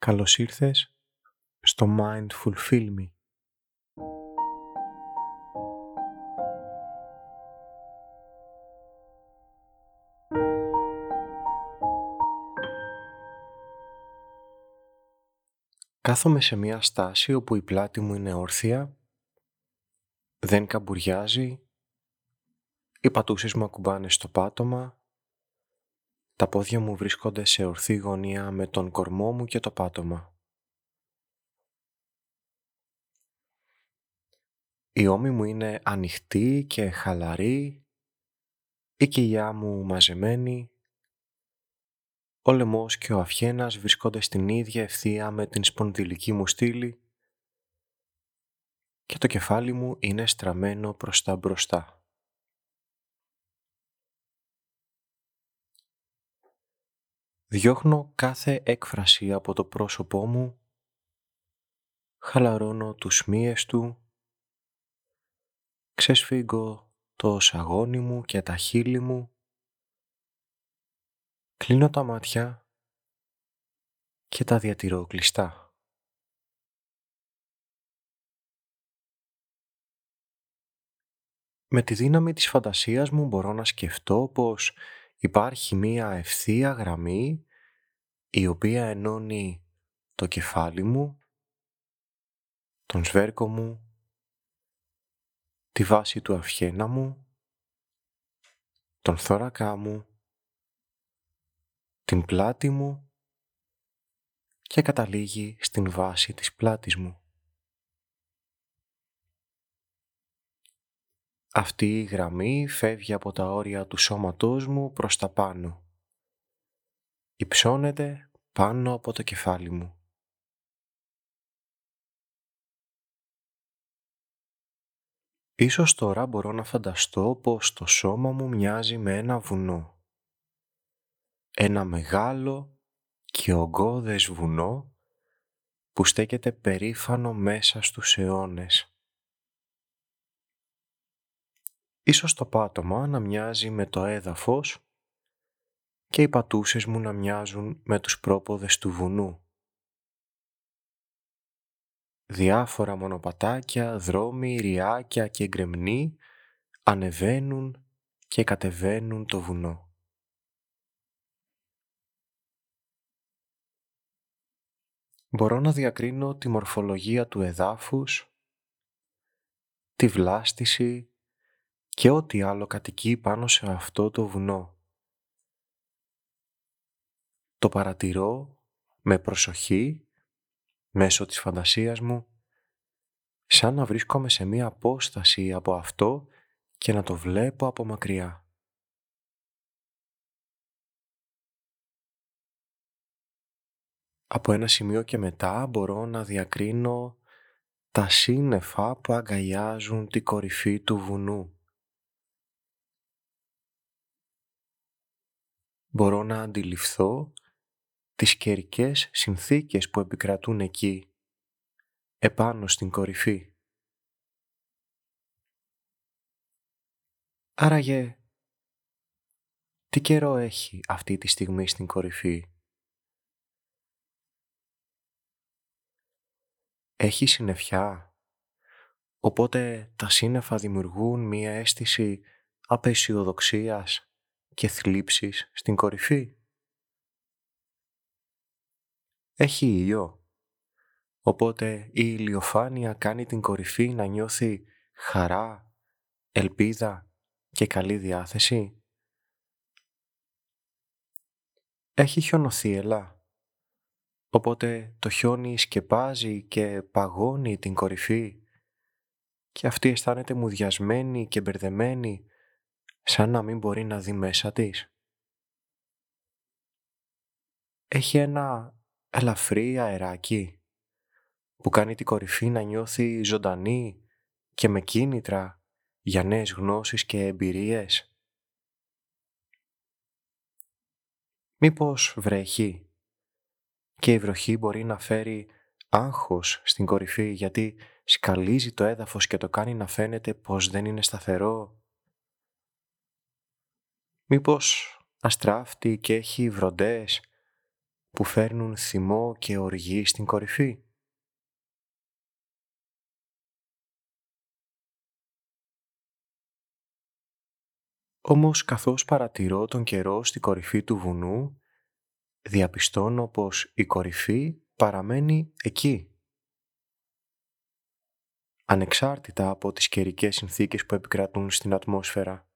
Καλώς ήρθες στο Mindful Film Me. Κάθομαι σε μια στάση όπου η πλάτη μου είναι όρθια, δεν καμπουριάζει, οι πατούσες μου ακουμπάνε στο πάτωμα, τα πόδια μου βρίσκονται σε ορθή γωνία με τον κορμό μου και το πάτωμα. Η ώμη μου είναι ανοιχτή και χαλαρή, η κοιλιά μου μαζεμένη, ο λαιμός και ο αυχένας βρίσκονται στην ίδια ευθεία με την σπονδυλική μου στήλη και το κεφάλι μου είναι στραμμένο προς τα μπροστά. Διώχνω κάθε έκφραση από το πρόσωπό μου, χαλαρώνω τους μύες του, ξεσφίγγω το σαγόνι μου και τα χείλη μου, κλείνω τα μάτια και τα διατηρώ κλειστά. Με τη δύναμη της φαντασίας μου μπορώ να σκεφτώ πως υπάρχει μία ευθεία γραμμή η οποία ενώνει το κεφάλι μου, τον σβέρκο μου, τη βάση του αυχένα μου, τον θώρακα μου, την πλάτη μου και καταλήγει στην βάση της πλάτης μου. Αυτή η γραμμή φεύγει από τα όρια του σώματός μου προς τα πάνω. Υψώνεται πάνω από το κεφάλι μου. Ίσως τώρα μπορώ να φανταστώ πως το σώμα μου μοιάζει με ένα βουνό. Ένα μεγάλο και ογκώδες βουνό που στέκεται περήφανο μέσα στους αιώνες. Ίσως το πάτωμα να μοιάζει με το έδαφος και οι πατούσες μου να μοιάζουν με τους πρόποδες του βουνού. Διάφορα μονοπατάκια, δρόμοι, ριάκια και γκρεμνοί ανεβαίνουν και κατεβαίνουν το βουνό. Μπορώ να διακρίνω τη μορφολογία του εδάφους, τη βλάστηση και ό,τι άλλο κατοικεί πάνω σε αυτό το βουνό. Το παρατηρώ με προσοχή μέσω της φαντασίας μου σαν να βρίσκομαι σε μία απόσταση από αυτό και να το βλέπω από μακριά. Από ένα σημείο και μετά μπορώ να διακρίνω τα σύννεφα που αγκαλιάζουν την κορυφή του βουνού. Μπορώ να αντιληφθώ τις καιρικές συνθήκες που επικρατούν εκεί, επάνω στην κορυφή. Άραγε, τι καιρό έχει αυτή τη στιγμή στην κορυφή; Έχει συννεφιά, οπότε τα σύννεφα δημιουργούν μία αίσθηση απεσιοδοξίας; Και θλίψης στην κορυφή. Έχει ήλιο, οπότε η ηλιοφάνεια κάνει την κορυφή να νιώθει χαρά, ελπίδα και καλή διάθεση. Έχει χιονοθύελα, οπότε το χιόνι σκεπάζει και παγώνει την κορυφή και αυτή αισθάνεται μουδιασμένη και μπερδεμένη σαν να μην μπορεί να δει μέσα της. Έχει ένα ελαφρύ αεράκι που κάνει την κορυφή να νιώθει ζωντανή και με κίνητρα για νέες γνώσεις και εμπειρίες. Μήπως βρέχει και η βροχή μπορεί να φέρει άγχος στην κορυφή γιατί σκαλίζει το έδαφος και το κάνει να φαίνεται πως δεν είναι σταθερό; Μήπως αστράφτει και έχει βροντές που φέρνουν θυμό και οργή στην κορυφή; Όμως καθώς παρατηρώ τον καιρό στη κορυφή του βουνού, διαπιστώνω πως η κορυφή παραμένει εκεί. Ανεξάρτητα από τις καιρικές συνθήκες που επικρατούν στην ατμόσφαιρα.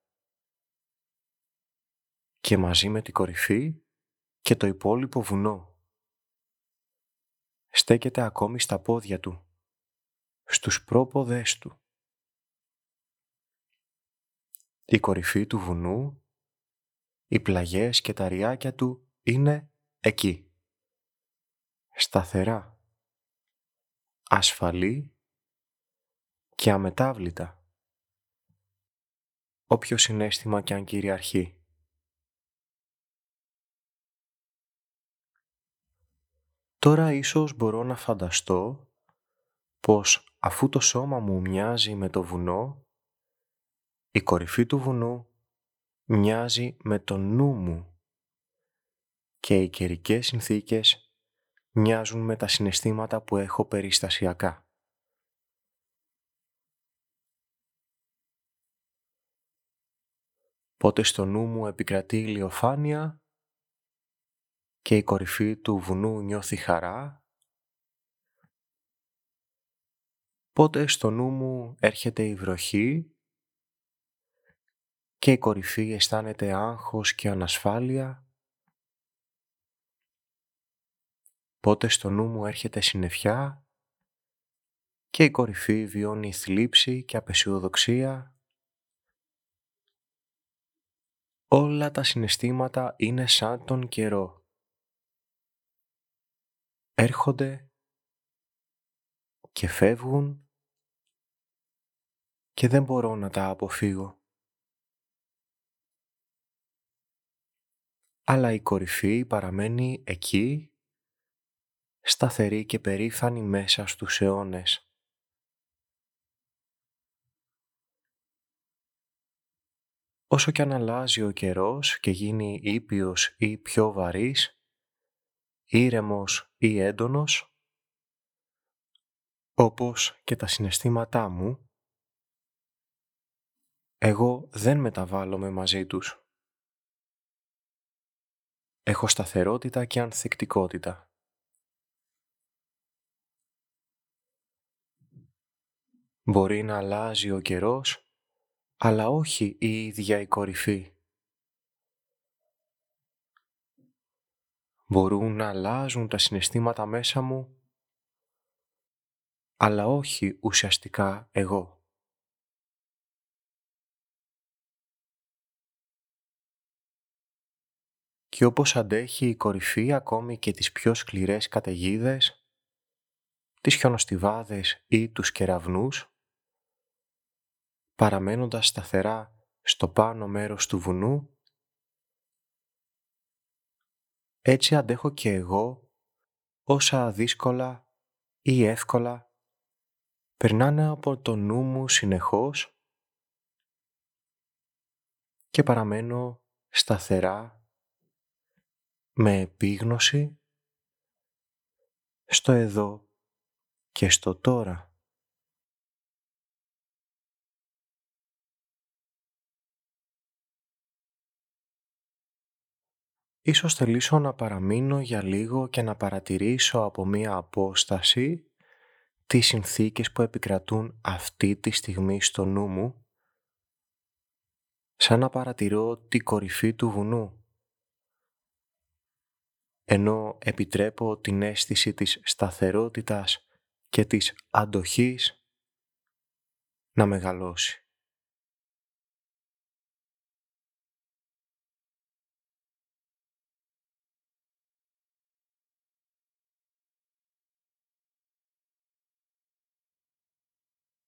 Και μαζί με την κορυφή και το υπόλοιπο βουνό. Στέκεται ακόμη στα πόδια του, στους πρόποδες του. Η κορυφή του βουνού, οι πλαγιές και τα ριάκια του είναι εκεί. Σταθερά, ασφαλή και αμετάβλητα. Όποιο συνέστημα κι αν κυριαρχεί. Τώρα ίσως μπορώ να φανταστώ πως αφού το σώμα μου μοιάζει με το βουνό, η κορυφή του βουνού μοιάζει με το νου μου και οι καιρικές συνθήκες μοιάζουν με τα συναισθήματα που έχω περιστασιακά. Πότε στο νου μου επικρατεί ηλιοφάνεια και η κορυφή του βουνού νιώθει χαρά. Πότε στο νου μου έρχεται η βροχή και η κορυφή αισθάνεται άγχος και ανασφάλεια. Πότε στο νου μου έρχεται συννεφιά και η κορυφή βιώνει θλίψη και απεσιοδοξία. Όλα τα συναισθήματα είναι σαν τον καιρό. Έρχονται και φεύγουν και δεν μπορώ να τα αποφύγω. αλλά η κορυφή παραμένει εκεί, σταθερή και περήφανη μέσα στους αιώνες. Όσο κι αν αλλάζει ο καιρός και γίνει ήπιος ή πιο βαρύς, ήρεμος ή έντονος, όπως και τα συναισθήματά μου, εγώ δεν μεταβάλλομαι μαζί τους. Έχω σταθερότητα και ανθεκτικότητα. Μπορεί να αλλάζει ο καιρός, αλλά όχι η ίδια η κορυφή. Μπορούν να αλλάζουν τα συναισθήματα μέσα μου, αλλά όχι ουσιαστικά εγώ. και όπως αντέχει η κορυφή ακόμη και τις πιο σκληρές καταιγίδες, τις χιονοστιβάδες ή τους κεραυνούς, παραμένοντας σταθερά στο πάνω μέρος του βουνού, έτσι αντέχω και εγώ όσα δύσκολα ή εύκολα περνάνε από το νου μου συνεχώς και παραμένω σταθερά με επίγνωση στο εδώ και στο τώρα. Ίσως θελήσω να παραμείνω για λίγο και να παρατηρήσω από μία απόσταση τις συνθήκες που επικρατούν αυτή τη στιγμή στο νου μου, σαν να παρατηρώ τη κορυφή του βουνού ενώ επιτρέπω την αίσθηση της σταθερότητας και της αντοχής να μεγαλώσει.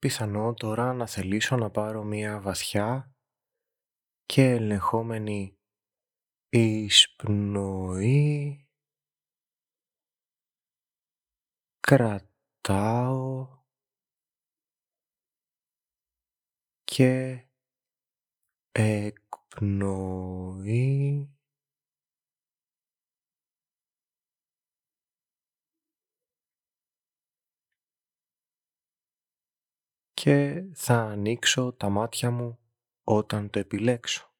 Πιθανό τώρα να θελήσω να πάρω μία βαθιά και ελεγχόμενη εισπνοή. Κρατάω και εκπνοή και θα ανοίξω τα μάτια μου όταν το επιλέξω.